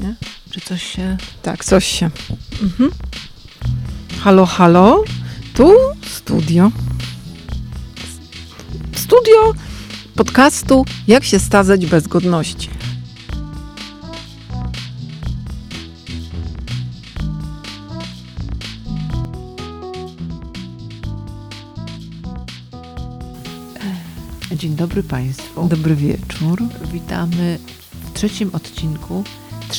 Nie? Czy coś się... Tak, coś się. Mhm. Halo, halo. Tu studio. Studio podcastu Jak się stazać bez godności. Dzień dobry Państwu. Dobry wieczór. Witamy w trzecim odcinku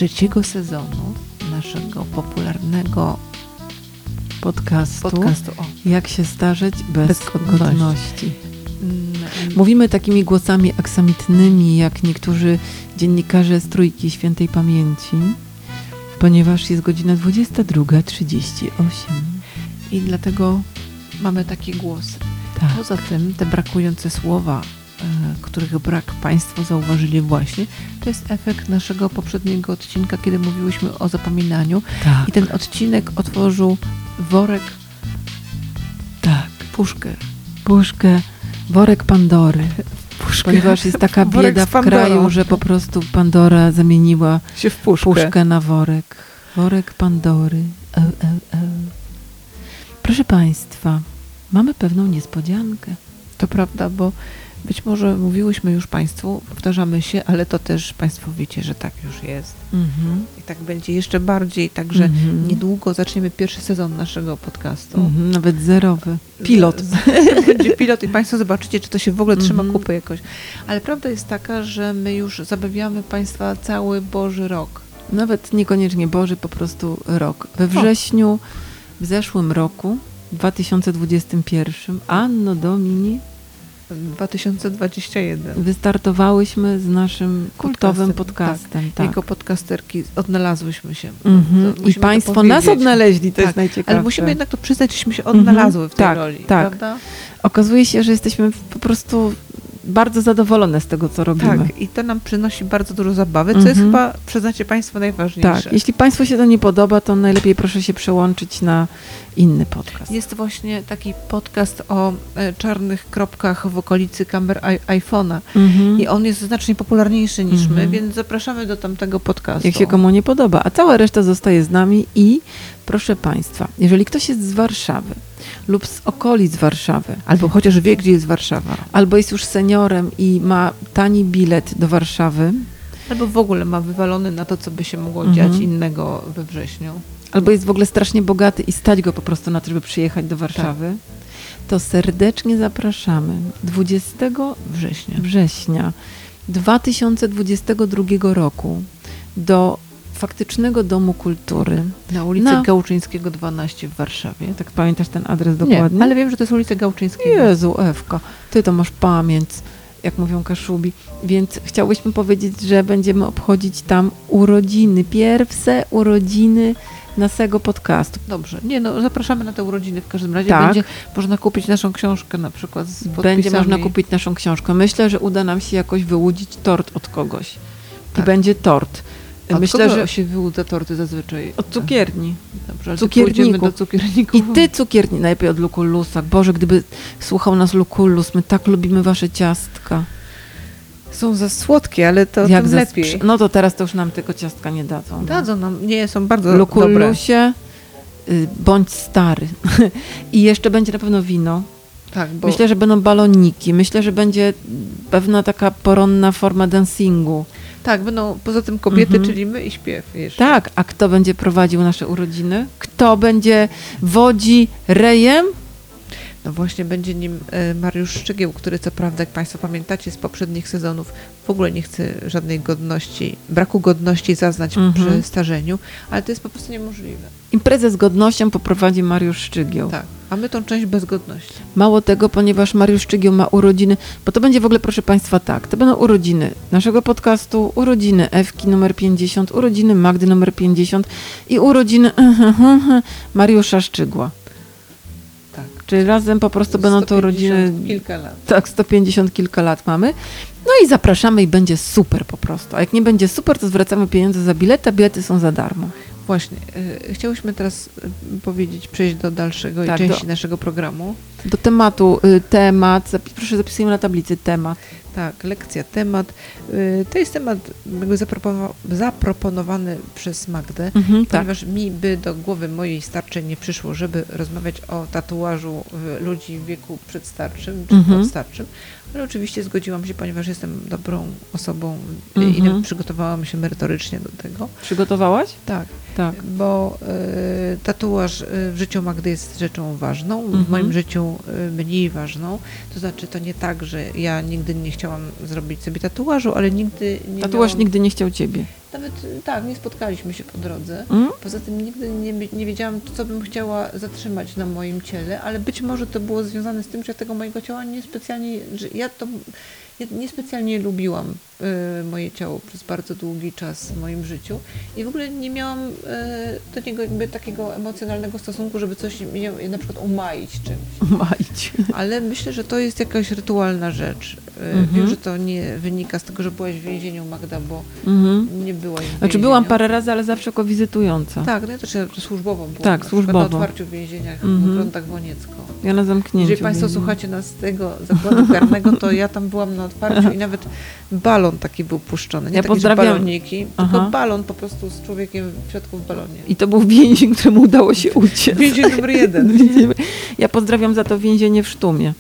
trzeciego sezonu naszego popularnego Podcastu, podcastu. Jak się starzeć bez, Bez godności. godności. mm, Mówimy takimi głosami aksamitnymi, jak niektórzy dziennikarze z Trójki Świętej Pamięci, ponieważ jest godzina 22.38. I dlatego mamy taki głos. Tak. Poza tym te brakujące słowa, których brak Państwo zauważyli właśnie, to jest efekt naszego poprzedniego odcinka, kiedy mówiłyśmy o zapominaniu. Tak, I ten odcinek otworzył worek, tak. puszkę. Puszkę, worek Pandory. puszkę. Ponieważ jest taka bieda w kraju, że po prostu Pandora zamieniła się w puszkę. puszkę na worek. Worek Pandory. Proszę Państwa, mamy pewną niespodziankę. To prawda, bo być może mówiłyśmy już Państwu, powtarzamy się, ale to też Państwo wiecie, że tak już jest. Mhm. I tak będzie jeszcze bardziej, także Mhm. niedługo zaczniemy pierwszy sezon naszego podcastu. Mhm, nawet zerowy. Pilot. Będzie pilot i Państwo zobaczycie, czy to się w ogóle trzyma Mhm. kupy jakoś. Ale prawda jest taka, że my już zabawiamy Państwa cały Boży rok. Nawet niekoniecznie Boży, po prostu rok. We wrześniu w zeszłym roku, 2021, Anno Domini, 2021. wystartowałyśmy z naszym kultowym Podcastem, podcastem. Tak. Jako podcasterki odnalazłyśmy się. Mhm. To I Państwo nas odnaleźli, to Tak, jest najciekawsze. Ale musimy jednak to przyznać, żeśmy się odnalazły w tej Tak, roli, tak. prawda? Okazuje się, że jesteśmy po prostu bardzo zadowolone z tego, co robimy. Tak, i to nam przynosi bardzo dużo zabawy, co jest Mhm. chyba, przyznacie Państwo, najważniejsze. Tak, jeśli Państwu się to nie podoba, to najlepiej proszę się przełączyć na inny podcast. Jest właśnie taki podcast o e, czarnych kropkach w okolicy kamer i- iPhone'a Mhm. i on jest znacznie popularniejszy niż my, Mhm. więc zapraszamy do tamtego podcastu. Jak się komu nie podoba, a cała reszta zostaje z nami i proszę Państwa, jeżeli ktoś jest z Warszawy lub z okolic Warszawy, Albo chociaż wie, gdzie jest Warszawa. albo jest już seniorem i ma tani bilet do Warszawy, Albo w ogóle ma wywalony na to, co by się mogło Mhm. dziać innego we wrześniu. albo jest w ogóle strasznie bogaty i stać go po prostu na to, żeby przyjechać do Warszawy, to serdecznie zapraszamy 20 Września. września 2022 roku do faktycznego Domu Kultury. Na ulicy Na- Gałczyńskiego 12 w Warszawie. Tak pamiętasz ten adres dokładnie? Nie, ale wiem, że to jest ulica Gałczyńskiego. Jezu, Ewka, ty to masz pamięć, jak mówią Kaszubi. Więc chciałyśmy powiedzieć, że będziemy obchodzić tam urodziny, pierwsze urodziny naszego podcastu. Dobrze. Nie, no zapraszamy na te urodziny w każdym razie. Tak. Będzie można kupić naszą książkę na przykład z podpisami. Będzie można kupić naszą książkę. Myślę, że uda nam się jakoś wyłudzić tort od kogoś. I Tak. będzie tort. Od Myślę, kogo że się wyłudza torty zazwyczaj. od cukierni. Dobrze, pójdziemy do cukierników. I ty cukierni, najlepiej od Lukulusa. Boże, gdyby słuchał nas Lukulus, my tak lubimy wasze ciastka. Są za słodkie, ale to Jak tym za lepiej. sprze- No to teraz to już nam tego ciastka nie dadzą. no. Dadzą nam, nie, są bardzo dobre. Lukulusie, y, bądź stary. I jeszcze będzie na pewno wino. Tak, bo Myślę, że będą baloniki. Myślę, że będzie pewna taka poronna forma dancingu. Tak, będą poza tym kobiety, Mhm. czyli my i śpiew jeszcze. Tak, a kto będzie prowadził nasze urodziny? Kto będzie wodzi rejem? No właśnie będzie nim e, Mariusz Szczygieł, który co prawda, jak Państwo pamiętacie z poprzednich sezonów, w ogóle nie chce żadnej godności, braku godności zaznać Mhm. przy starzeniu, ale to jest po prostu niemożliwe. Imprezę z godnością poprowadzi Mariusz Szczygieł. Tak, a my tą część bez godności. Mało tego, ponieważ Mariusz Szczygieł ma urodziny, bo to będzie w ogóle, proszę Państwa, tak, to będą urodziny naszego podcastu, urodziny Ewki numer 50, urodziny Magdy numer 50 i urodziny Mariusza Szczygła. Tak. Czyli razem po prostu będą to urodziny, 150 kilka lat. tak, 150 kilka lat mamy. No i zapraszamy i będzie super po prostu. A jak nie będzie super, to zwracamy pieniądze za bilety, a bilety są za darmo. Właśnie, e, chciałyśmy teraz e, powiedzieć, przejść do dalszego Tak, części do- naszego programu. Do tematu, y, temat, proszę zapisujemy na tablicy temat. Tak, lekcja, temat. Y, To jest temat jakby zaproponowa- zaproponowany przez Magdę, Mhm, tak. ponieważ mi by do głowy mojej starczej nie przyszło, żeby rozmawiać o tatuażu y, ludzi w wieku przedstarczym czy Mhm. podstarczym, ale oczywiście zgodziłam się, ponieważ jestem dobrą osobą y, i Mhm. nawet przygotowałam się merytorycznie do tego. Przygotowałaś? Tak, Tak. bo y, tatuaż y, w życiu Magdy jest rzeczą ważną, Mhm. w moim życiu y, mniej ważną. To znaczy, to nie tak, że ja nigdy nie chciałam zrobić sobie tatuażu, ale nigdy nie Tatuaż miałam, nigdy nie chciał ciebie. Nawet y, tak, nie spotkaliśmy się po drodze. Mm? Poza tym nigdy nie, nie wiedziałam, co bym chciała zatrzymać na moim ciele, ale być może to było związane z tym, że tego mojego ciała niespecjalnie, że ja to ja niespecjalnie lubiłam y, moje ciało przez bardzo długi czas w moim życiu i w ogóle nie miałam y, do niego jakby takiego emocjonalnego stosunku, żeby coś na przykład umaić czymś. Majdź. Ale myślę, że to jest jakaś rytualna rzecz. Mhm. Wiem, że to nie wynika z tego, że byłaś w więzieniu, Magda, bo Mhm. nie byłaś w Znaczy byłam więzieniu. parę razy, ale zawsze jako wizytująca. Tak, no ja też ja służbowo byłam. Tak, służbowo. Na otwarciu w więzieniach Mhm. w Grądach Woniecko. Ja na zamknięciu. Jeżeli Państwo słuchacie nas z tego zakładu karnego, to ja tam byłam na otwarciu i nawet balon taki był puszczony. Nie Ja takie, że pozdrawiam- baloniki, Aha. tylko balon po prostu z człowiekiem w środku w balonie. I to był więzień, któremu udało się uciec. Więzień numer jeden. Ja pozdrawiam za to więzienie w Sztumie,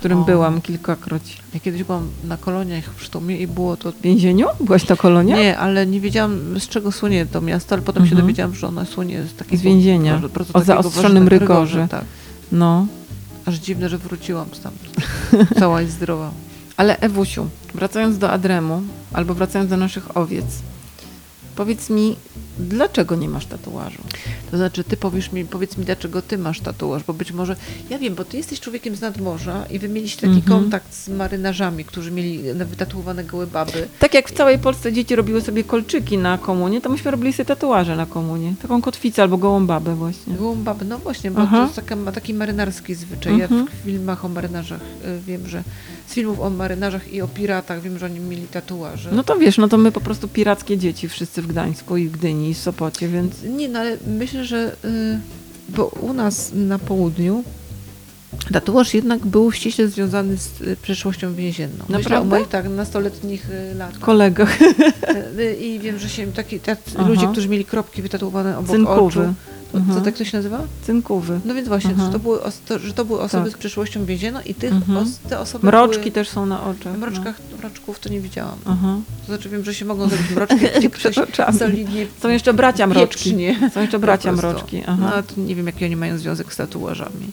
którym O. byłam kilkakroć. Ja kiedyś byłam na koloniach w Sztumie i było to... W więzieniu? Byłaś na kolonie? Nie, ale nie wiedziałam z czego słynie to miasto, ale potem się Mhm. dowiedziałam, że ono słynie z takiego... Z więzienia. bardzo- bardzo O zaostrzonym ważnego rygorze. Tak. No. Aż dziwne, że wróciłam stamtąd. Cała i zdrowa. Ale Ewusiu, wracając do Adremu, albo wracając do naszych owiec, powiedz mi, dlaczego nie masz tatuażu? To znaczy, ty powiesz mi, powiedz mi, dlaczego ty masz tatuaż, bo być może, ja wiem, bo ty jesteś człowiekiem z nadmorza i wy mieliście taki Mhm. kontakt z marynarzami, którzy mieli na- wytatuowane gołe baby. Tak jak w całej Polsce dzieci robiły sobie kolczyki na komunie, to myśmy robili sobie tatuaże na komunie. Taką kotwicę albo gołą babę właśnie. Gołą babę, no właśnie, bo Aha. to jest taka, ma taki marynarski zwyczaj. Ja Mhm. w filmach o marynarzach y, wiem, że z filmów o marynarzach i o piratach wiem, że oni mieli tatuaże. No to wiesz, no to my po prostu pirackie dzieci wszyscy w Gdańsku i w Gdyni i w Sopocie, więc Nie, no ale myślę, że y, bo u nas na południu tatuaż jednak był ściśle związany z y, przeszłością więzienną. Myślę o Naprawdę? moich tak nastoletnich y, latach. kolegach I wiem, że się taki, tacy ludzie, którzy mieli kropki wytatuowane obok Cynkowy. oczu. Mhm. co tak to się nazywa? cynkowy. No więc właśnie, Aha. że to, były, os- to, że to były osoby Tak. z przeszłością więzienną i tych Mhm. os, te osoby Mroczki były... też są na oczach. W mroczkach, mroczków to nie widziałam. No. Aha. To znaczy wiem, że się mogą zrobić mroczki, gdzie ktoś solidnie Są jeszcze bracia mroczki. pieprznie. Są jeszcze bracia mroczki. No, Aha. to nie wiem, jaki oni mają związek z tatuażami.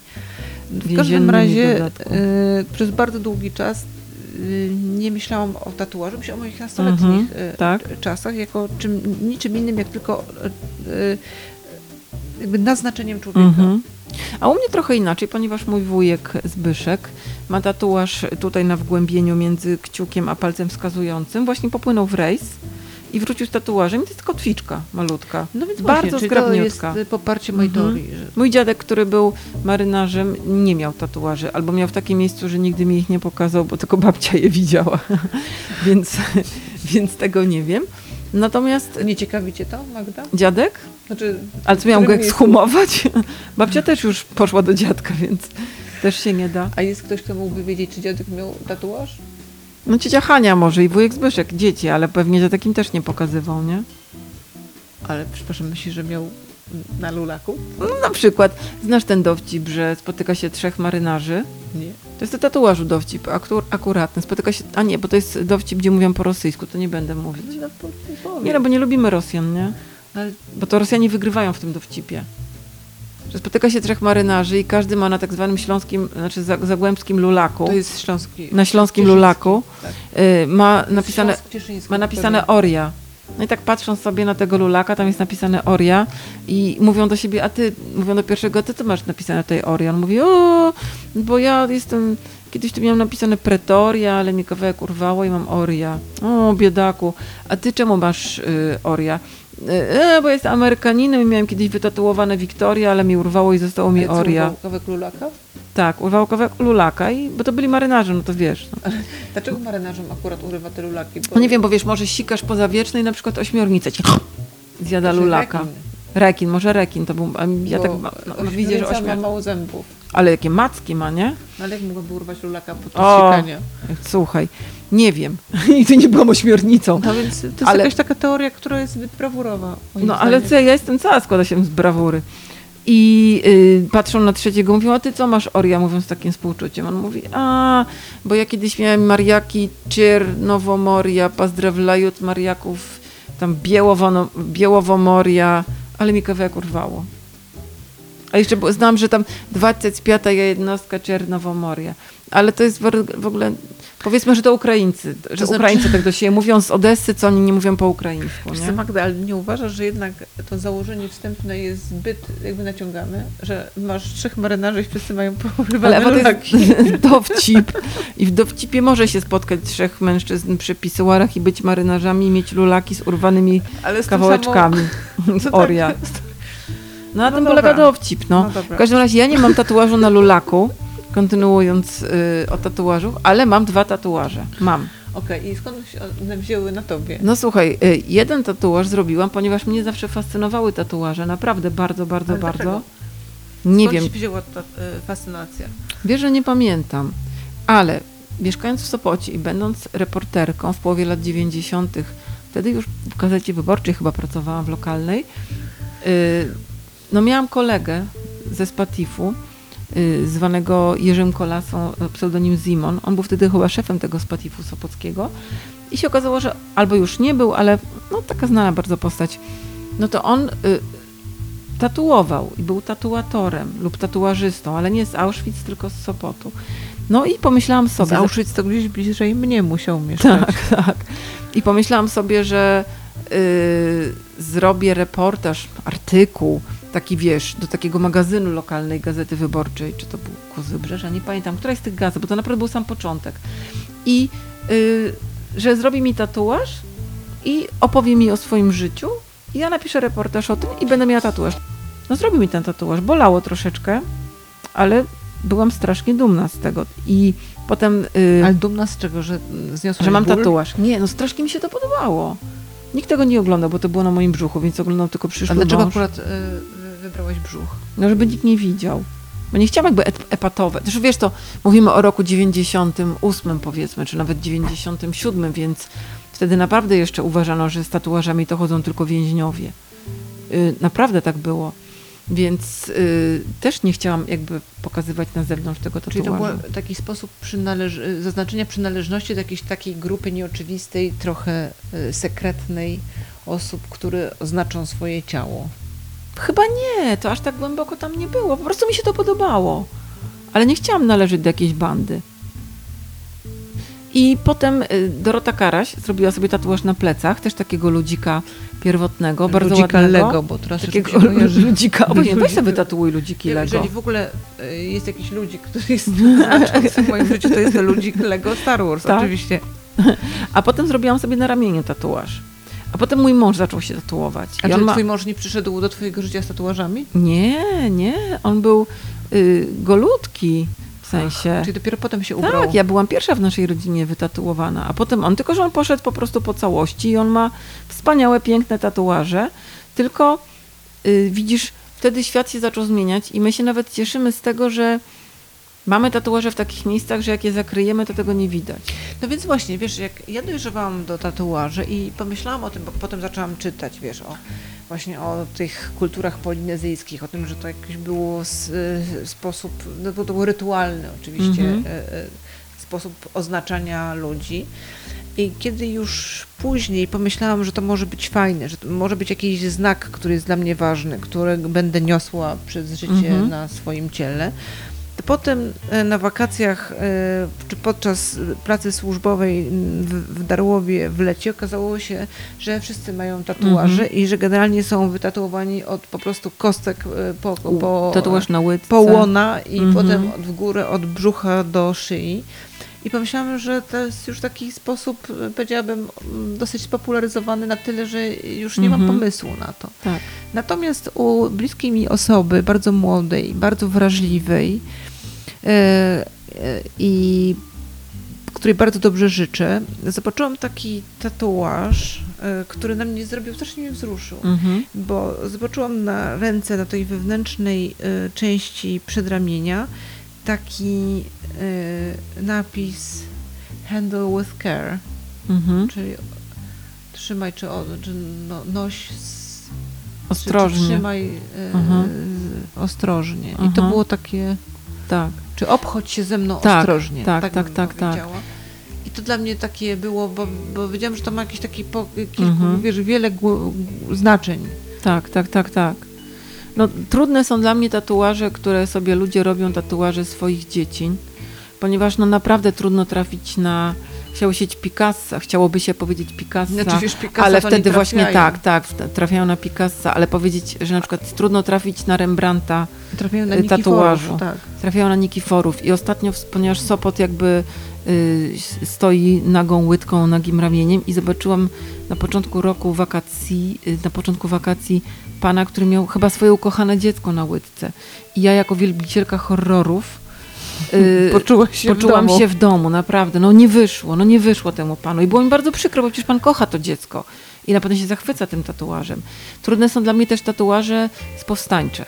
W każdym razie y, przez bardzo długi czas y, nie myślałam o tatuażu, myślałam o moich nastoletnich y, tak. czasach jako czym, niczym innym, jak tylko y, jakby naznaczeniem człowieka. Mhm. A u mnie trochę inaczej, ponieważ mój wujek Zbyszek ma tatuaż tutaj na wgłębieniu między kciukiem a palcem wskazującym. Właśnie popłynął w rejs i wrócił z tatuażem. I to jest kotwiczka malutka. No więc Bardzo właśnie, czyli to jest zgrabniutka. y, poparcie mojej Mhm. teorii. Że Mój dziadek, który był marynarzem, nie miał tatuaży, albo miał w takim miejscu, że nigdy mi ich nie pokazał, bo tylko babcia je widziała. więc, więc tego nie wiem. Natomiast nie ciekawi cię to, Magda? dziadek? Znaczy, Ale co miałam go ekshumować? Babcia też już poszła do dziadka, więc też się nie da. A jest ktoś, kto mógłby wiedzieć, czy dziadek miał tatuaż? No ciocia Hania może i wujek Zbyszek, dzieci, ale pewnie dziadek im też nie pokazywał, nie? Ale przepraszam, myślisz, że miał na lulaku? No na przykład, znasz ten dowcip, że spotyka się trzech marynarzy? Nie. To jest do tatuażu dowcip, akur, akuratny. Spotyka się, a nie, bo to jest dowcip, gdzie mówią po rosyjsku, to nie będę mówić. No, po, po, Nie, no bo nie lubimy Rosjan, nie? Ale Bo to Rosjanie wygrywają w tym dowcipie. Że spotyka się trzech marynarzy i każdy ma na tak zwanym śląskim, znaczy za- zagłębskim lulaku, to jest śląski. na śląskim lulaku, Tak. y, ma napisane, Śląsk ma napisane. Oria. No i tak patrząc sobie na tego lulaka, tam jest napisane Oria i mówią do siebie, a ty, mówią do pierwszego, ty to masz napisane tutaj Oria. On mówi, o, bo ja jestem, kiedyś tu miałam napisane Pretoria, ale mi kawałek urwało i mam Oria. O, biedaku. A ty czemu masz y, Oria? E, bo jestem Amerykaninem i miałem kiedyś wytatuowane Wiktoria, ale mi urwało i zostało mi Oria. urwał Kawałek lulaka? Tak, urwało kawałek lulaka, i, bo to byli marynarze, no to wiesz. No. Dlaczego marynarzom akurat urywa te lulaki? Bo No nie wiem, bo wiesz, może sikasz poza wiecznej i na przykład ośmiornica ci zjada Znaczy lulaka. rekin, Rekin, może rekin to był. Ja bo tak. No, no, widzisz, że ośmiornica ma ośmior... mało zębów. Ale jakie macki ma, nie? No ale jak mogłaby urwać lulaka podczas sikania? Słuchaj, nie wiem. Nigdy nie byłam ośmiornicą. No więc to jest Ale- jakaś taka teoria, która jest zbyt brawurowa. No ale co, ja jestem cała, składa się z brawury. I y, patrzą na trzeciego, mówią, a ty co masz Oria, mówiąc z takim współczuciem. On mówi, a, bo ja kiedyś miałem Mariaki, Czernowomoria, Pazdrawlajut Mariaków, tam Biełowono, Biełowomoria, ale mi kawałek urwało. A jeszcze bo- znam, że tam 25 jednostka Czernowomoria. Ale to jest w ogóle, powiedzmy, że to Ukraińcy, że znaczy- Ukraińcy tak do siebie mówią z Odessy, co oni nie mówią po ukraińsku, nie? Magda, ale nie uważasz, że jednak to założenie wstępne jest zbyt jakby naciągane, że masz trzech marynarzy i wszyscy mają porywane Ale to jest dowcip. I w dowcipie może się spotkać trzech mężczyzn przy pisuarach i być marynarzami i mieć lulaki z urwanymi z kawałeczkami samą- z to oria. No a No tym dobra. polega dowcip, no. No. W każdym razie ja nie mam tatuażu na lulaku, kontynuując y, o tatuażu, ale mam dwa tatuaże. Mam. Okej, i skąd się one wzięły na tobie? No słuchaj, y, jeden tatuaż zrobiłam, ponieważ mnie zawsze fascynowały tatuaże, naprawdę bardzo, bardzo, Ale bardzo. dlaczego? Nie skąd wiem, się wzięła ta y, fascynacja? Wiesz, że nie pamiętam, ale mieszkając w Sopocie i będąc reporterką w połowie lat 90., wtedy już w gazecie wyborczej chyba pracowałam w lokalnej, yy, no miałam kolegę ze Spatifu, zwanego Jerzym Kolasą, pseudonim Zimon. On był wtedy chyba szefem tego Spatifu Sopockiego i się okazało, że albo już nie był, ale no taka znana bardzo postać. No to on yy, tatuował i był tatuatorem lub tatuażystą, ale nie z Auschwitz, tylko z Sopotu. No i pomyślałam sobie... Z Auschwitz to gdzieś bliżej mnie musiał mieszkać. Tak, tak. I pomyślałam sobie, że y, zrobię reportaż, artykuł, taki wiesz, do takiego magazynu lokalnej Gazety Wyborczej, czy to był Kuz Wybrzeża, nie pamiętam, któraś z tych gazet, bo to naprawdę był sam początek. I y, że zrobi mi tatuaż i opowie mi o swoim życiu i ja napiszę reportaż o tym i będę miała tatuaż. No zrobił mi ten tatuaż, bolało troszeczkę, ale byłam strasznie dumna z tego. I potem... y, Ale dumna z czego, że zniosłaś że mam ból? tatuaż. Nie, no strasznie mi się to podobało. Nikt tego nie oglądał, bo to było na moim brzuchu, więc oglądał tylko A przyszły dlaczego mąż. akurat wy- wybrałaś brzuch? No, żeby nikt nie widział. Bo nie chciałam jakby epatować. Zresztą wiesz, to mówimy o roku 98 powiedzmy, czy nawet 97, więc wtedy naprawdę jeszcze uważano, że z tatuażami to chodzą tylko więźniowie. Y, naprawdę tak było. Więc y, też nie chciałam jakby pokazywać na zewnątrz tego Czyli tatuażu. to był taki sposób przynależ- y, zaznaczenia przynależności do jakiejś takiej grupy nieoczywistej, trochę y, sekretnej osób, które oznaczą swoje ciało. Chyba nie, to aż tak głęboko tam nie było. Po prostu mi się to podobało. Ale nie chciałam należeć do jakiejś bandy. I potem y, Dorota Karaś zrobiła sobie tatuaż na plecach, też takiego ludzika pierwotnego, bardzo Ludzika ładnego. Lego, bo teraz Takiego już kojarzy. ludzika. O, nie, weź sobie tatuuj ludziki Lego. Jeżeli w ogóle y, jest jakiś ludzik, który jest w moim życiu, to jest ludzik Lego Star Wars, Tak. oczywiście. A potem zrobiłam sobie na ramieniu tatuaż. A potem mój mąż zaczął się tatuować. A czy ma... twój mąż nie przyszedł do twojego życia z tatuażami? Nie, nie, on był y, golutki w sensie. Czyli dopiero potem się ubrał? Tak, ja byłam pierwsza w naszej rodzinie wytatuowana, a potem on, tylko że on poszedł po prostu po całości i on ma wspaniałe, piękne tatuaże, tylko y, widzisz, wtedy świat się zaczął zmieniać i my się nawet cieszymy z tego, że mamy tatuaże w takich miejscach, że jak je zakryjemy, to tego nie widać. No więc właśnie, wiesz, jak ja dojrzewałam do tatuaży i pomyślałam o tym, bo potem zaczęłam czytać, wiesz, o właśnie o tych kulturach polinezyjskich, o tym, że to jakiś było s- y, sposób, no to był rytualny oczywiście Mhm. y, y, sposób oznaczania ludzi. I kiedy już później pomyślałam, że to może być fajne, że to może być jakiś znak, który jest dla mnie ważny, który będę niosła przez życie Mhm. na swoim ciele, potem e, na wakacjach e, czy podczas pracy służbowej w, Darłowie w lecie okazało się, że wszyscy mają tatuaże Mhm. i że generalnie są wytatuowani od po prostu kostek e, po, po, Tatuaż na łydce. po łona i Mhm. potem od w górę od brzucha do szyi. I pomyślałam, że to jest już taki sposób, powiedziałabym, dosyć spopularyzowany na tyle, że już nie mam Mhm. pomysłu na to. Tak. Natomiast u bliskiej mi osoby, bardzo młodej, bardzo wrażliwej i której bardzo dobrze życzę, zobaczyłam taki tatuaż e, który na mnie zrobił, strasznie mnie wzruszył. Mhm. Bo zobaczyłam na ręce, na tej wewnętrznej e, części przedramienia taki e, napis handle with care, Mhm. czyli trzymaj, czy, o, czy no, noś z, czy, czy Ostrożnie. trzymaj e, Mhm. ostrożnie. I to było takie, Tak. Czy obchodź się ze mną Tak, ostrożnie. tak, tak, tak, tak, tak. I to dla mnie takie było, bo, bo wiedziałam, że to ma jakieś takie po, kilku, Mhm. wiesz, wiele znaczeń. Tak, tak, tak, tak. No, trudne są dla mnie tatuaże, które sobie ludzie robią, tatuaże swoich dzieci, ponieważ no naprawdę trudno trafić na, chciało się Picassa, chciałoby się powiedzieć Picassa, Znaczy, Picasso ale wtedy nie właśnie tak, tak, trafiają na Picassa, ale powiedzieć, że na przykład trudno trafić na Rembrandta, Trafiają na y, tatuażu. Tak. trafiają na Nikiforów i ostatnio, ponieważ Sopot jakby y, stoi nagą łydką, nagim ramieniem i zobaczyłam na początku roku wakacji, y, na początku wakacji pana, który miał chyba swoje ukochane dziecko na łydce. I ja jako wielbicielka horrorów y, Poczułaś się poczułam w domu. się w domu, naprawdę. No nie wyszło, no nie wyszło temu panu. I było mi bardzo przykro, bo przecież pan kocha to dziecko. I na pewno się zachwyca tym tatuażem. Trudne są dla mnie też tatuaże z powstańcze.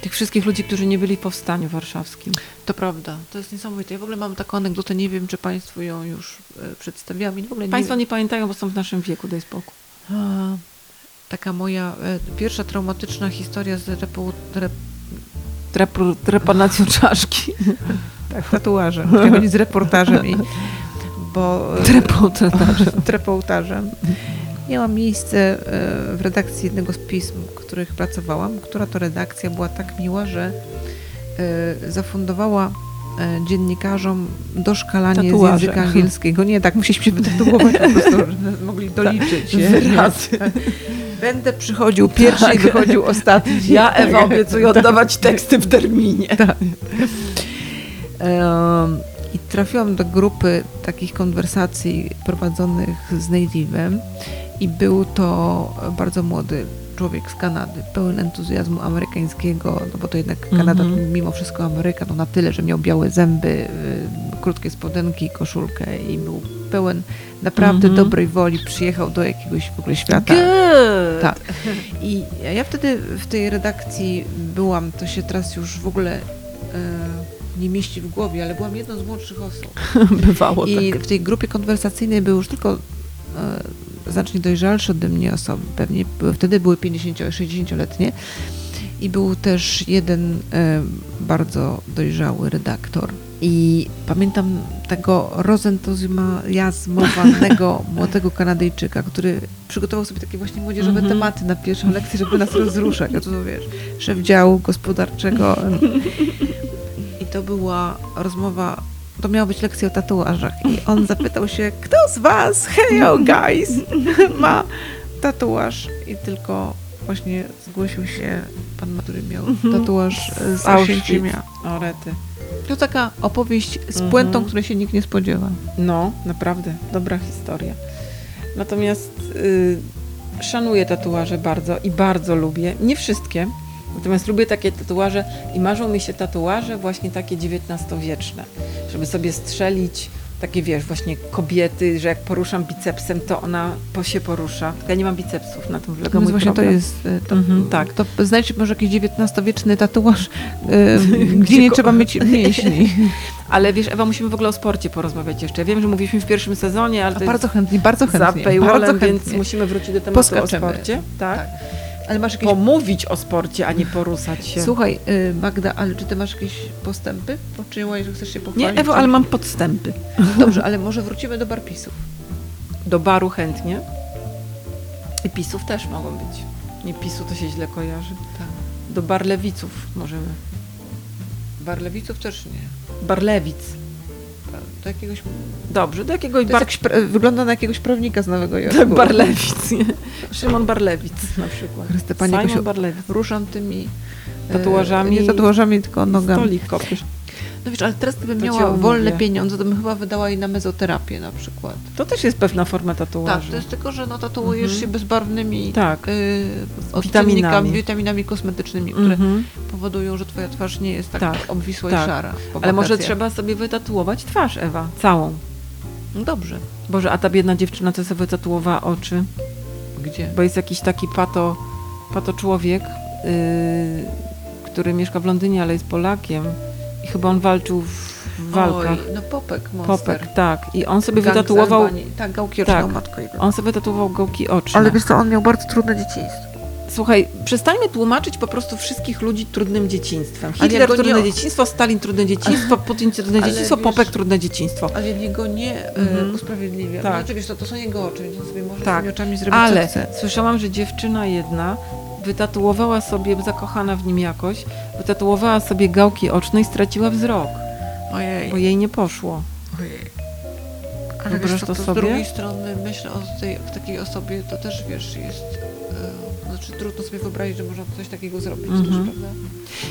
Tych wszystkich ludzi, którzy nie byli w powstaniu warszawskim. To prawda, to jest niesamowite. Ja w ogóle mam taką anegdotę, nie wiem, czy Państwu ją już e, przedstawiłam. I w ogóle Państwo nie... nie pamiętają, bo są w naszym wieku, daj spokój. A, taka moja e, pierwsza traumatyczna historia z repu, rep, Trep- Trepanacją czaszki. tak, tatuażem. Chciałam powiedzieć z reportażem, i, bo e, Trepotaż. trepołtarzem. Miała miejsce e, w redakcji jednego z pism, w których pracowałam, która to redakcja była tak miła, że e, zafundowała dziennikarzom doszkalanie z Tatuaże. języka angielskiego. Nie, tak musieliśmy się wytatuować po prostu, żeby mogli doliczyć. je. Wyrazy. Będę przychodził pierwszy i wychodził ostatni. Tak. Ja, Ewa, obiecuję oddawać teksty w terminie. Tak. I trafiłam do grupy takich konwersacji prowadzonych z native'em i był to bardzo młody człowiek z Kanady, pełen entuzjazmu amerykańskiego, no bo to jednak Kanada Mhm. to mimo wszystko Ameryka, no na tyle, że miał białe zęby, y, krótkie spodenki, koszulkę i był pełen naprawdę Mhm. dobrej woli, przyjechał do jakiegoś w ogóle świata. Good. Tak. I ja wtedy w tej redakcji byłam, to się teraz już w ogóle e, nie mieści w głowie, ale byłam jedną z młodszych osób. Bywało I tak. w tej grupie konwersacyjnej były już tylko e, znacznie dojrzalsze ode mnie osoby. Pewnie były, wtedy były 50-60-letnie. I był też jeden e, bardzo dojrzały redaktor. I pamiętam tego rozentuzjazmowanego młodego Kanadyjczyka, który przygotował sobie takie właśnie młodzieżowe Mhm. tematy na pierwszą lekcję, żeby nas rozruszać. A to wiesz, szef działu gospodarczego. I to była rozmowa, to miała być lekcja o tatuażach. I on zapytał się, kto z was, heyo guys, ma tatuaż? I tylko właśnie zgłosił się pan, który miał tatuaż e, z. Oświęcimia. O, rety. To taka opowieść z Mhm. puentą, której się nikt nie spodziewa. No, naprawdę, dobra historia. Natomiast y, szanuję tatuaże bardzo i bardzo lubię. Nie wszystkie, natomiast lubię takie tatuaże i marzą mi się tatuaże właśnie takie XIX-wieczne, żeby sobie strzelić takie, wiesz, właśnie kobiety, że jak poruszam bicepsem, to ona po się porusza. Ja nie mam bicepsów, na tym wylega Więc mój właśnie problem. to jest, e, to, Mhm, tak. to znajdź może jakiś XIX-wieczny tatuaż, e, gdzie nie ko- trzeba mieć mięśni. Ale wiesz, Ewa, musimy w ogóle o sporcie porozmawiać jeszcze. Ja wiem, że mówiliśmy w pierwszym sezonie, ale bardzo chętnie, bardzo jest za chętnie. bardzo chętnie. więc musimy wrócić do tematu Poskaczemy. o sporcie. Tak. Tak. Ale masz jakieś Pomówić o sporcie, a nie poruszać się. Słuchaj, y, Magda, ale czy ty masz jakieś postępy? Poczyniłaś, że chcesz się pochwalić? Nie, Ewo, ale mam podstępy. Dobrze, ale może wrócimy do barpisów. Do baru chętnie. I pisów też mogą być. Nie pisu to się źle kojarzy. Tak. Do barlewiców możemy. Barlewiców też nie. Barlewic. Do jakiegoś... Dobrze, do jakiegoś bar... jakiś, wygląda na jakiegoś prawnika z Nowego Jorku. Tak, Barlewic. Nie? Szymon Barlewic na przykład. Chryste, Panie, Simon Barlewic. ruszam tymi... e, Tatuażami. Nie tatuażami, tylko nogami. Stolik kopiesz. No wiesz, ale teraz gdybym miała wolne pieniądze, to bym chyba wydała jej na mezoterapię na przykład. To też jest pewna forma Tak, tatuażu. to jest tylko, że no, tatuujesz Mhm. się bezbarwnymi Tak. y, witaminami. witaminami kosmetycznymi, które Mhm. powodują, że twoja twarz nie jest tak, Tak, obwisła tak. i szara. Ale może trzeba sobie wytatuować twarz, Ewa, całą. No dobrze. Boże, a ta biedna dziewczyna, co sobie wytatuowała oczy, Gdzie? bo jest jakiś taki pato, pato człowiek, yy, który mieszka w Londynie, ale jest Polakiem i chyba on walczył w walkach. Oj, no Popek Monster. Popek, tak. I on sobie Gang z wytatuował. Tak, gałki oczne, Tak. matko jego. on sobie wytatuował gałki oczne. Ale wiesz co, on miał bardzo trudne dzieciństwo. Słuchaj, przestańmy tłumaczyć po prostu wszystkich ludzi trudnym dzieciństwem. Hitler go trudne nie- dzieciństwo, Stalin trudne dzieciństwo, Putin trudne dzieciństwo, wiesz- Popek trudne dzieciństwo. Ale jego nie e, Mhm. usprawiedliwia. Tak. Znaczy, wiesz, to, to są jego oczy, więc on sobie może Tak. tymi oczami zrobić Ale co chce. słyszałam, że dziewczyna jedna wytatuowała sobie, zakochana w nim jakoś, wytatuowała sobie gałki oczne i straciła wzrok, Ojej, bo jej nie poszło. ojej. Ale wiesz, to, to to z sobie? drugiej strony myślę o tej, w takiej osobie, to też wiesz, jest. E, znaczy trudno sobie wyobrazić, że można coś takiego zrobić Mhm. też, prawda?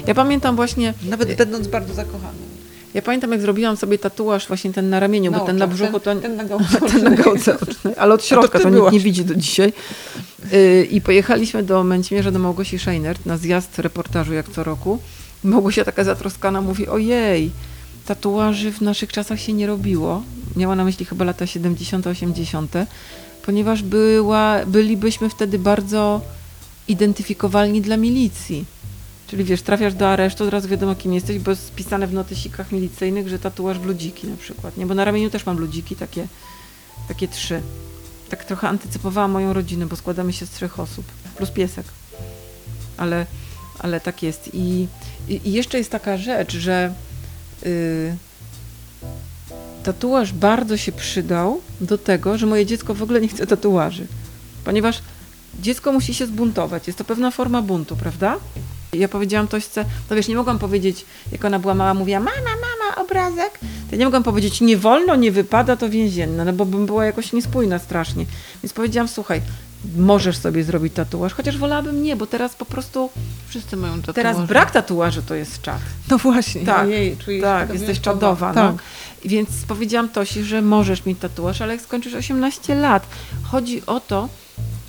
Ja pamiętam właśnie, Nawet będąc bardzo zakochanym. ja pamiętam jak zrobiłam sobie tatuaż właśnie ten na ramieniu, bo ten na brzuchu to... ten, ten na gałce na ocznej, ale od środka ty to nikt nie widzi do dzisiaj. Yy, I pojechaliśmy do Męcimierza, do Małgosi Szejnert na zjazd reportażu jak co roku. Małgosia taka zatroskana mówi, ojej, tatuaży w naszych czasach się nie robiło. Miała na myśli chyba lata 70., 80., ponieważ była, bylibyśmy wtedy bardzo identyfikowalni dla milicji. Czyli wiesz, trafiasz do aresztu, od razu wiadomo kim jesteś, bo jest spisane w notysikach milicyjnych, że tatuaż w ludziki na przykład. Nie? Bo na ramieniu też mam ludziki, takie, takie trzy. Tak trochę antycypowała moją rodzinę, bo składamy się z trzech osób, plus piesek. Ale, ale tak jest. I, i, i jeszcze jest taka rzecz, że y, tatuaż bardzo się przydał do tego, że moje dziecko w ogóle nie chce tatuaży. Ponieważ dziecko musi się zbuntować. Jest to pewna forma buntu, prawda? Ja powiedziałam Tośce, to wiesz, nie mogłam powiedzieć, jak ona była mała, mówiła, mama, mama, obrazek. To ja nie mogłam powiedzieć, nie wolno, nie wypada, to więzienne, no bo bym była jakoś niespójna strasznie. Więc powiedziałam, słuchaj, możesz sobie zrobić tatuaż, chociaż wolałabym nie, bo teraz po prostu, Wszyscy mają tatuaże. teraz brak tatuaży to jest czad. No właśnie. Tak, Ojej, czuję się Tak, jesteś czadowa. Tak. No. Więc powiedziałam Tosi, że możesz mieć tatuaż, ale jak skończysz 18 lat. Chodzi o to,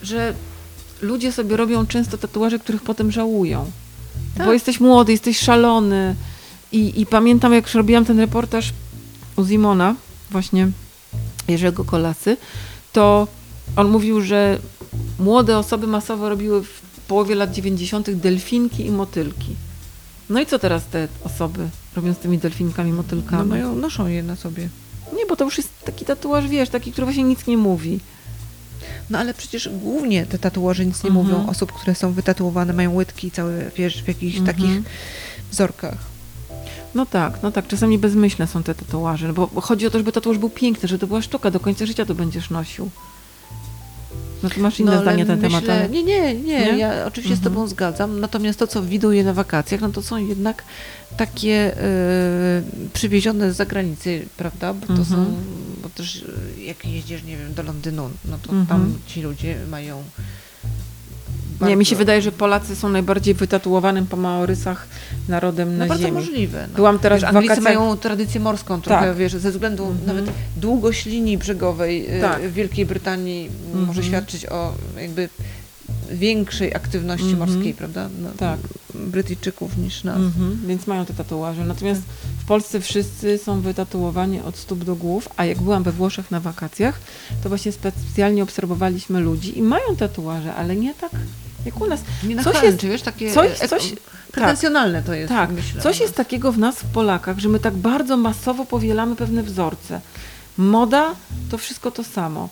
że ludzie sobie robią często tatuaże, których potem żałują. Tak. Bo jesteś młody, jesteś szalony. I, I pamiętam, jak robiłam ten reportaż u Zimona, właśnie Jerzego Kolasy, to on mówił, że młode osoby masowo robiły w połowie lat 90. delfinki i motylki. No i co teraz te osoby robią z tymi delfinkami, No motylkami? mają, noszą je na sobie. Nie, bo to już jest taki tatuaż, wiesz, taki, który właśnie nic nie mówi. No ale przecież głównie te tatuaże nic nie Mhm. mówią. Osób, które są wytatuowane, mają łydki całe, wiesz, w jakichś Mhm. takich wzorkach. No tak, no tak, czasami bezmyślne są te tatuaże, no bo chodzi o to, żeby tatuaż był piękny, żeby to była sztuka, do końca życia to będziesz nosił. No ty masz inne ale zdanie na ten temat, myślę, ale... Nie, nie, nie, Nie? ja oczywiście z Mhm. Tobą zgadzam, natomiast to, co widuję na wakacjach, no to są jednak takie e, przywiezione z zagranicy, prawda, bo to Mhm. są, bo też e, jak jeździsz, nie wiem, do Londynu, no to Mhm. tam ci ludzie mają Nie, mi się bardzo- wydaje, że Polacy są najbardziej wytatuowanym po maorysach narodem No na bardzo ziemi. możliwe. No. Byłam teraz wiesz, w wakacjach... mają tradycję morską trochę, Tak. wiesz, ze względu Mhm. nawet długość linii brzegowej e, Tak. w Wielkiej Brytanii Mhm. może świadczyć o jakby większej aktywności Mhm. morskiej, prawda? No, Tak. Brytyjczyków niż nas. Mhm, więc mają te tatuaże. Natomiast w Polsce wszyscy są wytatuowani od stóp do głów, a jak byłam we Włoszech na wakacjach, to właśnie specjalnie obserwowaliśmy ludzi i mają tatuaże, ale nie tak jak u nas. Nie na Coś jest- wiesz, takie coś- coś- pretensjonalne to jest, Tak, myślę. coś jest takiego w nas, w Polakach, że my tak bardzo masowo powielamy pewne wzorce. Moda to wszystko to samo.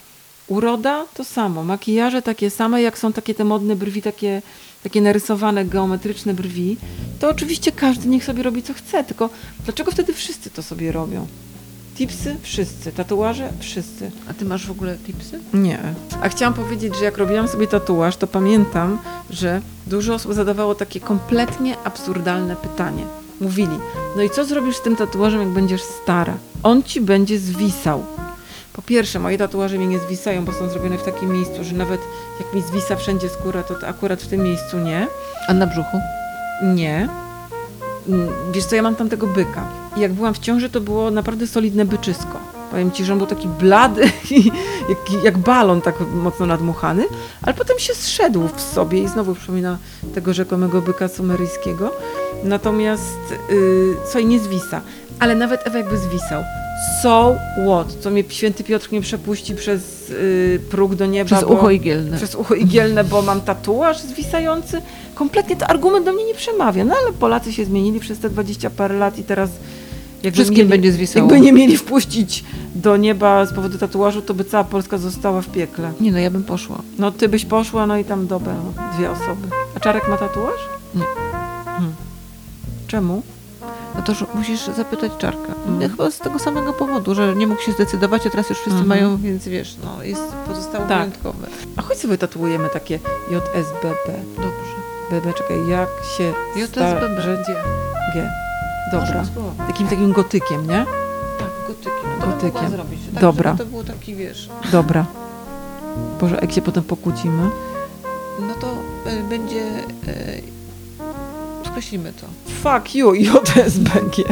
Uroda to samo. Makijaże takie same, jak są takie te modne brwi, takie, takie narysowane, geometryczne brwi. To oczywiście każdy niech sobie robi co chce, tylko dlaczego wtedy wszyscy to sobie robią? Tipsy? Wszyscy. Tatuaże? Wszyscy. A ty masz w ogóle tipsy? Nie. A chciałam powiedzieć, że jak robiłam sobie tatuaż, to pamiętam, że dużo osób zadawało takie kompletnie absurdalne pytanie. Mówili, no i co zrobisz z tym tatuażem, jak będziesz stara? On ci będzie zwisał. Po pierwsze, moje tatuaże mi nie zwisają, bo są zrobione w takim miejscu, że nawet jak mi zwisa wszędzie skóra, to akurat w tym miejscu nie. A na brzuchu? Nie. Mm, Wiesz co, ja mam tam tego byka. I jak byłam w ciąży, to było naprawdę solidne byczysko. Powiem ci, że on był taki blady, jak, jak balon tak mocno nadmuchany, ale potem się zszedł w sobie i znowu przypomina tego rzekomego byka sumeryjskiego. Natomiast, yy, co i nie zwisa. Ale nawet Ewa jakby zwisał. So what? Co mnie święty Piotr nie przepuści przez y, próg do nieba. Przez bo- ucho igielne. przez ucho igielne, bo mam tatuaż zwisający. Kompletnie to argument do mnie nie przemawia. No ale Polacy się zmienili przez te 20 parę lat i teraz jakby Wszystkim mieli, będzie zwisało. Jakby nie mieli wpuścić do nieba z powodu tatuażu, to by cała Polska została w piekle. Nie no, ja bym poszła. No ty byś poszła, no i tam dobra, no, dwie osoby. A Czarek ma tatuaż? Nie. Hmm. Czemu? No to musisz zapytać Czarka. Mm. Chyba z tego samego powodu, że nie mógł się zdecydować, a teraz już wszyscy Mhm. mają, więc wiesz, no jest pozostało Tak. wyjątkowe. A chodź sobie tatuujemy takie JSBP. Dobrze. BB, czekaj, jak się JSBB. starzy- G. Dobra. Takim takim gotykiem, nie? Tak, gotykiem. No to Gotykiem. mogła zrobić. Tak, Dobra. To było taki, wiesz, Dobra. Boże, jak się potem pokłócimy. no to y, będzie... Y, skreślimy to. Fuck you, JSBG.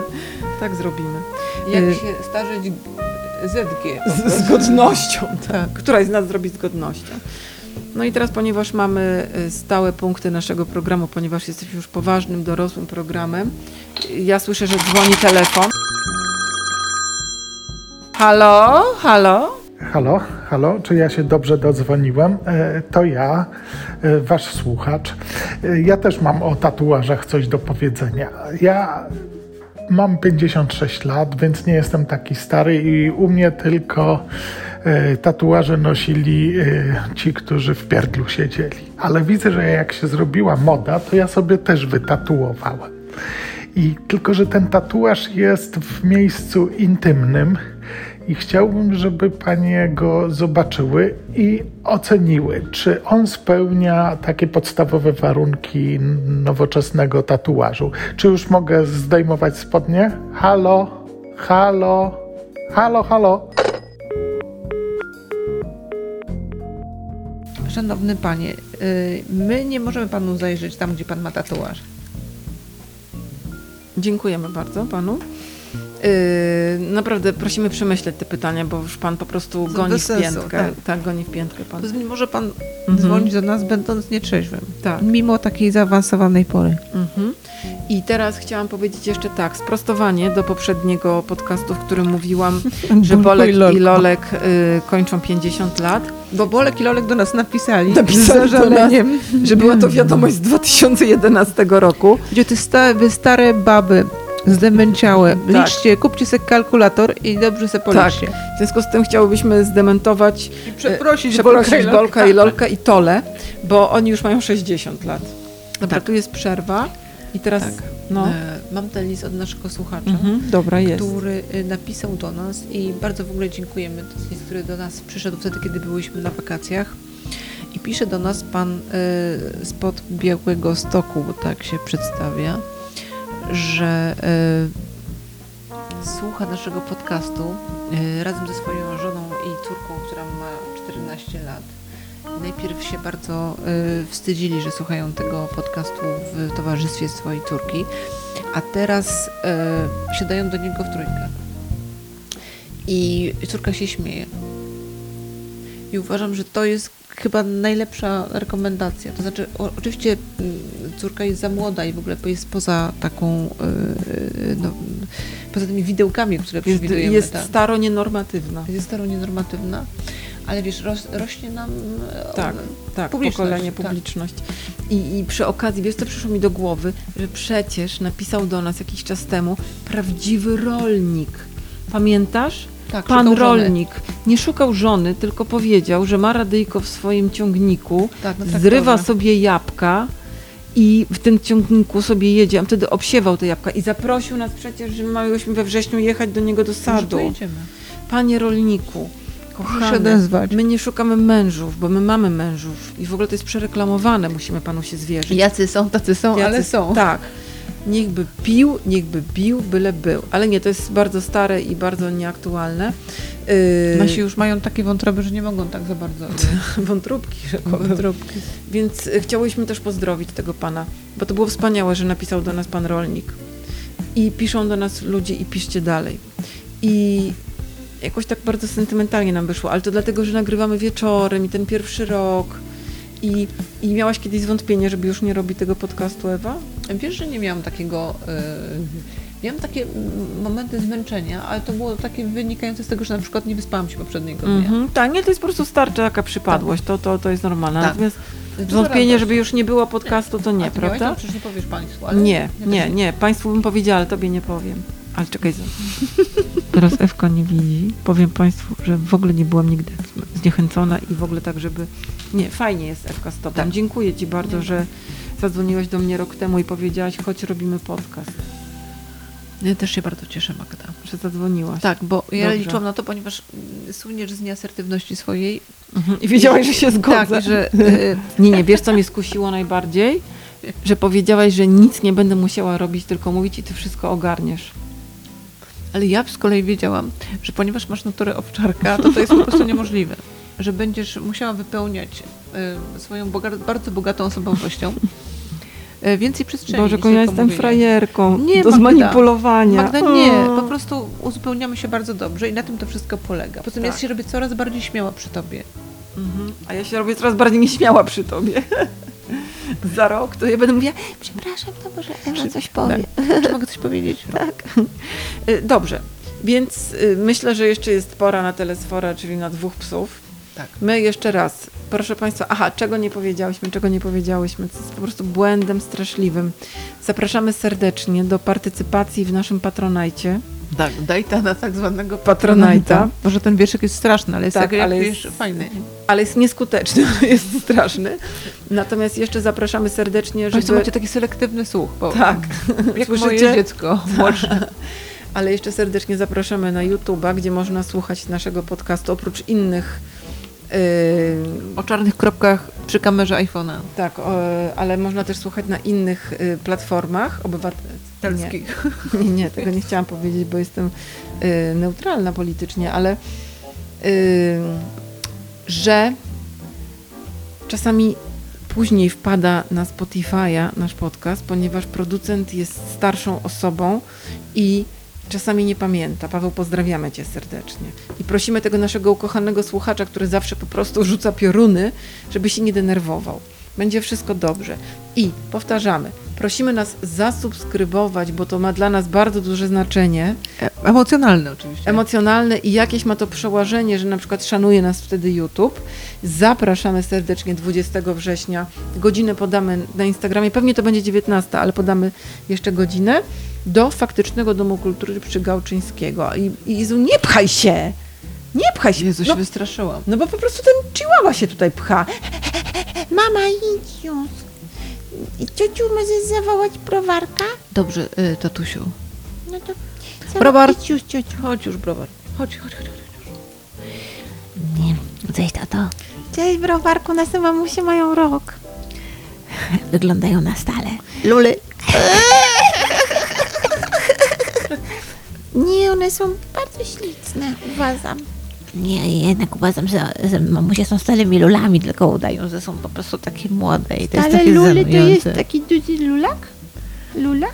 tak zrobimy. Jak Y, się starzeć ZG. Z, z godnością, tak. Tak. Któraś z nas zrobi z godnością. No i teraz, ponieważ mamy y, stałe punkty naszego programu, ponieważ jesteśmy już poważnym, dorosłym programem, y, ja słyszę, że dzwoni telefon. Halo, halo? Halo, halo, czy ja się dobrze dodzwoniłem? E, To ja, e, wasz słuchacz. E, Ja też mam o tatuażach coś do powiedzenia. Ja mam 56 lat, więc nie jestem taki stary i u mnie tylko e, tatuaże nosili e, ci, którzy w pierdlu siedzieli. Ale widzę, że jak się zrobiła moda, to ja sobie też wytatuowałem. I tylko, że ten tatuaż jest w miejscu intymnym i chciałbym, żeby panie go zobaczyły i oceniły, czy on spełnia takie podstawowe warunki nowoczesnego tatuażu. Czy już mogę zdejmować spodnie? Halo? Halo? Halo, halo? Szanowny panie, y, my nie możemy panu zajrzeć tam, gdzie pan ma tatuaż. Dziękujemy bardzo panu. Yy, naprawdę prosimy przemyśleć te pytania, bo już pan po prostu goni w sensu, piętkę. tak. Tak. goni w piętkę pan. Może pan Mhm. dzwonić do nas, będąc nietrzeźwym. Tak. Mimo takiej zaawansowanej pory. Mhm. I teraz chciałam powiedzieć jeszcze tak, sprostowanie do poprzedniego podcastu, w którym mówiłam, że Bolek i i Lolko. Lolek y, kończą 50 lat, Bo Bolek i Lolek do nas napisali, Napisali z nas. że była to wiadomość z 2011 roku. gdzie ty sta, wy stare baby zdemęciałe, Tak. liczcie, kupcie sobie kalkulator i dobrze se policzcie. W związku z tym chciałobyśmy zdementować, I przeprosić, przeprosić Bolka i Lolka i Tole, bo oni już mają 60 lat. Dobra, Tak. tu jest przerwa i teraz, Tak. no, E, Mam ten list od naszego słuchacza. mhm, dobra który y, napisał do nas i bardzo w ogóle dziękujemy. To jest list, który do nas przyszedł wtedy, kiedy byliśmy na wakacjach. I pisze do nas pan y, spod Białego Stoku, bo tak się przedstawia, że y, słucha naszego podcastu y, razem ze swoją żoną i córką, która ma 14 lat. Najpierw się bardzo y, wstydzili, że słuchają tego podcastu w towarzystwie swojej córki, a teraz siadają do niego w trójkę. I córka się śmieje. I uważam, że to jest chyba najlepsza rekomendacja. To znaczy, o, oczywiście mm, córka jest za młoda i w ogóle jest poza taką, y, no, poza tymi widełkami, które Jest, przewidujemy. jest tak. staro nienormatywna. jest staro nienormatywna, ale wiesz, rośnie nam e, Tak, tak, Publiczność, pokolenie, tak. publiczność. I, I przy okazji, wiesz co przyszło mi do głowy, że przecież napisał do nas jakiś czas temu prawdziwy rolnik. Pamiętasz? Tak, Pan szukał żony. rolnik nie szukał żony, tylko powiedział, że ma radyjko w swoim ciągniku, tak, no, zrywa traktorze. sobie jabłka i w tym ciągniku sobie jedzie, a wtedy obsiewał te jabłka i zaprosił nas przecież, że miałyśmy we wrześniu jechać do niego do sadu. Panie rolniku, kochany, my nie szukamy mężów, bo my mamy mężów i w ogóle to jest przereklamowane, musimy panu się zwierzyć. Jacy są, tacy są, Jacy- ale są. Tak. Niechby pił, niechby bił, byle był. Ale nie, to jest bardzo stare i bardzo nieaktualne. Yy, Nasi już mają takie wątroby, że nie mogą tak za bardzo. wątróbki, rzekłabym. Wątróbki. Więc y, chciałyśmy też pozdrowić tego pana, bo to było wspaniałe, że napisał do nas pan rolnik. I piszą do nas ludzie i piszcie dalej. I jakoś tak bardzo sentymentalnie nam wyszło, ale to dlatego, że nagrywamy wieczorem i ten pierwszy rok. I, I miałaś kiedyś zwątpienie, żeby już nie robi tego podcastu Ewa? Wiesz, że nie miałam takiego. y, Miałam takie mm, momenty zmęczenia, ale to było takie wynikające z tego, że na przykład nie wyspałam się poprzedniego dnia. Mhm. Tak, nie, to jest po prostu starcza taka przypadłość, to, to, to jest normalne. Tak. Natomiast Dużo wątpienie, żeby już nie było podcastu, to nie, A ty miałeś prawda? To przecież nie powiesz Państwu, ale... Nie, ja nie, nie. Państwu bym powiedziała, ale tobie nie powiem. Ale czekaj. za- Teraz Ewka nie widzi. Powiem Państwu, że w ogóle nie byłam nigdy zniechęcona i w ogóle tak, żeby... Nie, fajnie jest Ewka z tobą. Tak. Dziękuję Ci bardzo, że zadzwoniłaś do mnie rok temu i powiedziałaś, chodź robimy podcast. Ja też się bardzo cieszę, Magda. Że zadzwoniłaś. Tak, bo ja Dobrze. liczyłam na to, ponieważ mm, słyszysz z nieasertywności swojej. Mhm. I wiedziałaś, że się zgodzę. Tak, że... y, Nie, nie, wiesz co mnie skusiło najbardziej? Że powiedziałaś, że nic nie będę musiała robić, tylko mówić i ty wszystko ogarniesz. Ale ja z kolei wiedziałam, że ponieważ masz naturę owczarka, to to jest po prostu niemożliwe. Że będziesz musiała wypełniać y, swoją boga- bardzo bogatą osobowością y, więcej przestrzeni. Boże, ja jestem mówienie. frajerką Nie, do Magda. zmanipulowania. Magda, nie, po prostu uzupełniamy się bardzo dobrze i na tym to wszystko polega. Poza tym ja Tak. się robię coraz bardziej śmiała przy tobie. Mhm. A ja się robię coraz bardziej nieśmiała przy tobie. Za rok to ja będę mówiła, Przepraszam, to może Ewa coś powie. Czy mogę coś powiedzieć? tak. Y, Dobrze, więc myślę, że jeszcze jest pora na telesfora, czyli na dwóch psów. Tak. My jeszcze raz, proszę Państwa, aha, czego nie powiedziałyśmy, czego nie powiedziałyśmy, co jest po prostu błędem straszliwym. Zapraszamy serdecznie do partycypacji w naszym Patronajcie. Tak, dajta na tak zwanego Patronite'a. Może ten wierszyk jest straszny, ale jest Tak, jak ale jest- fajny. ale jest nieskuteczny, jest straszny. Natomiast jeszcze zapraszamy serdecznie, Państwo żeby... macie taki selektywny słuch, bo Tak, jak Słyszycie? moje dziecko młodsze. ale jeszcze serdecznie zapraszamy na YouTube'a, gdzie można słuchać naszego podcastu oprócz innych. Yy, O czarnych kropkach przy kamerze iPhone'a. tak, o, ale można też słuchać na innych y, platformach obywatelskich. Nie, nie, nie, tego nie chciałam powiedzieć, bo jestem y, neutralna politycznie, ale y, że czasami później wpada na Spotify'a nasz podcast, ponieważ producent jest starszą osobą i czasami nie pamięta. Paweł, pozdrawiamy Cię serdecznie. I prosimy tego naszego ukochanego słuchacza, który zawsze po prostu rzuca pioruny, żeby się nie denerwował. Będzie wszystko dobrze. I powtarzamy, prosimy nas zasubskrybować, bo to ma dla nas bardzo duże znaczenie E, Emocjonalny oczywiście. emocjonalne i jakieś ma to przełożenie, że na przykład szanuje nas wtedy YouTube. Zapraszamy serdecznie 20 września. Godzinę podamy na Instagramie, pewnie to będzie 19, ale podamy jeszcze godzinę do faktycznego Domu Kultury przy Gałczyńskiego. I, i Jezu, nie pchaj się! Nie pchaj się! Jezu, się No, wystraszyłam. no bo po prostu ten chihuahua się tutaj pcha. Mama, idź już. Ciociu, możesz zawołać browarka? Dobrze, y, tatusiu. No to Browar. Idź już, ciociu. Chodź już, browar. Chodź, chodź, chodź. chodź. Nie, cześć, tato. Cześć, browarku, nasze mamusie mają rok. Wyglądają na stale. Luly. Nie, one są bardzo śliczne, uważam. Nie, jednak uważam, że, że mamusie są starymi lulami, tylko udają, że są po prostu takie młode i to jest Ale takie Luly to jest żenujące. taki duży lulak? Lula?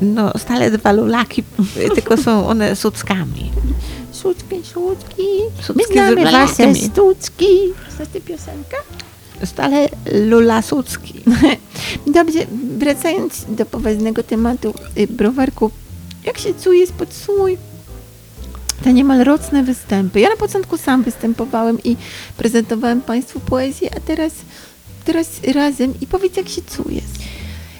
No, stale dwa lulaki, tylko są one suckami. Suczki, suczki. Sucki My z znamy wasze. Znasz tę piosenkę? Stale lula sucki. Dobrze, wracając do poważnego tematu, y, browarku, jak się czujesz pod swój te niemal roczne występy? Ja na początku sam występowałem i prezentowałem Państwu poezję, a teraz, teraz razem i powiedz, jak się czujesz?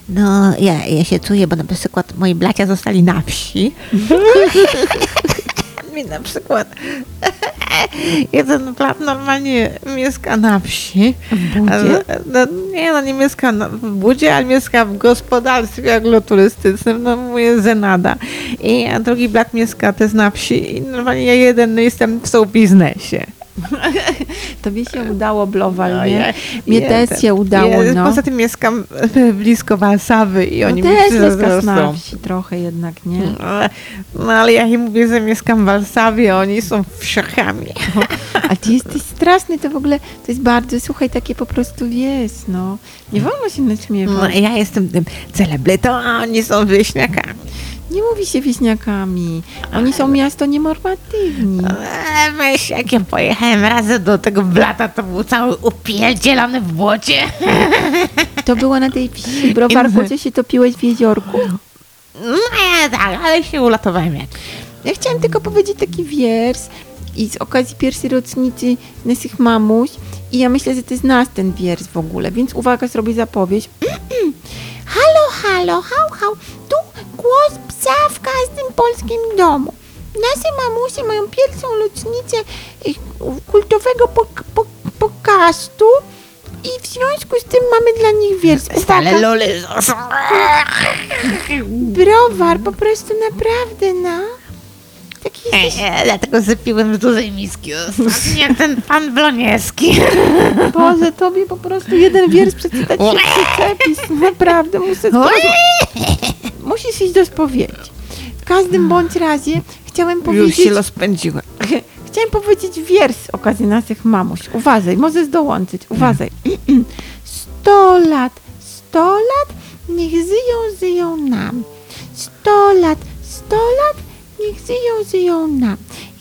No, ja, ja się czuję, bo na przykład moi bracia zostali na wsi. Mi na przykład jeden brat normalnie mieszka na wsi. W budzie? Ale, No, nie, no nie mieszka w budzie, ale mieszka w gospodarstwie agroturystycznym, no mówię Zenada. I a drugi brat mieszka też na wsi i normalnie ja jeden no, jestem w show biznesie. Tobie się udało, Blowal, No, nie? ja- Mnie też się udało, Ja, no. Poza tym mieszkam e, blisko Warszawy i oni no mi też na wsi trochę jednak, nie? Ale- No ale ja im mówię, że mieszkam w Warszawie, a oni są wsiachami. A ty jesteś straszny, to w ogóle, to jest bardzo, słuchaj, takie po prostu, wiesz, no. Nie wolno się No, naśmiewać. ja jestem tym celebrytą, a oni są wieśniakami. Nie mówi się wieśniakami. Oni są miasto nienormatywni. E, Weź, jak ja pojechałem razem do tego blata, to był cały upierdzielony w błocie. To było na tej wsi browarku, co się topiłeś w jeziorku. No ja tak, ale się ulatowałem jak. Ja chciałam tylko powiedzieć taki wiersz i z okazji pierwszej rocznicy naszych mamuś i ja myślę, że ty znasz ten wiersz w ogóle, więc uwaga, zrobię zapowiedź. halo, halo, hał, hał, tu głos psa w każdym polskim domu. Nasze mamusie mają pierwszą rocznicę y, kultowego pok- pok- podcastu i w związku z tym mamy dla nich wiersz. Stale Uwaga, lole. browar, po prostu naprawdę, no. Taki jesteś E, Dlatego sypiłem z dużej miski. ostatnio, Jak ten pan Bloniewski. Boże, tobie po prostu jeden wiersz przeczytać się przyczepisz. Naprawdę, muszę Musisz iść do spowiedzi. W każdym bądź razie chciałem Już powiedzieć... się rozpędziłem. Chciałem powiedzieć wiersz okazji naszych mamuś. Uważaj, możesz dołączyć. Uważaj. Sto lat, sto lat, niech żyją, żyją nam. Sto lat, sto lat, niech żyją, żyją nam.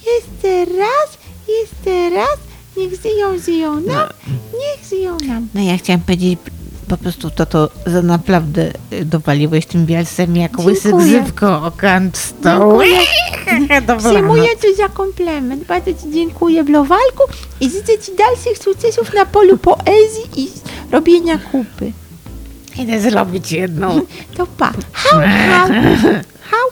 Jeszcze raz, jeszcze raz, niech żyją, żyją nam. Niech żyją nam. No ja chciałem powiedzieć po prostu to, to za naprawdę y, dowaliłeś tym wiersem jak łysy Dziękuję. grzywko o kant stołu. Przyjmuję to za komplement. Bardzo Ci dziękuję, Blowalku, i życzę Ci dalszych sukcesów na polu poezji i robienia kupy. Idę zrobić jedną. To pa. Hał, hał. Hał,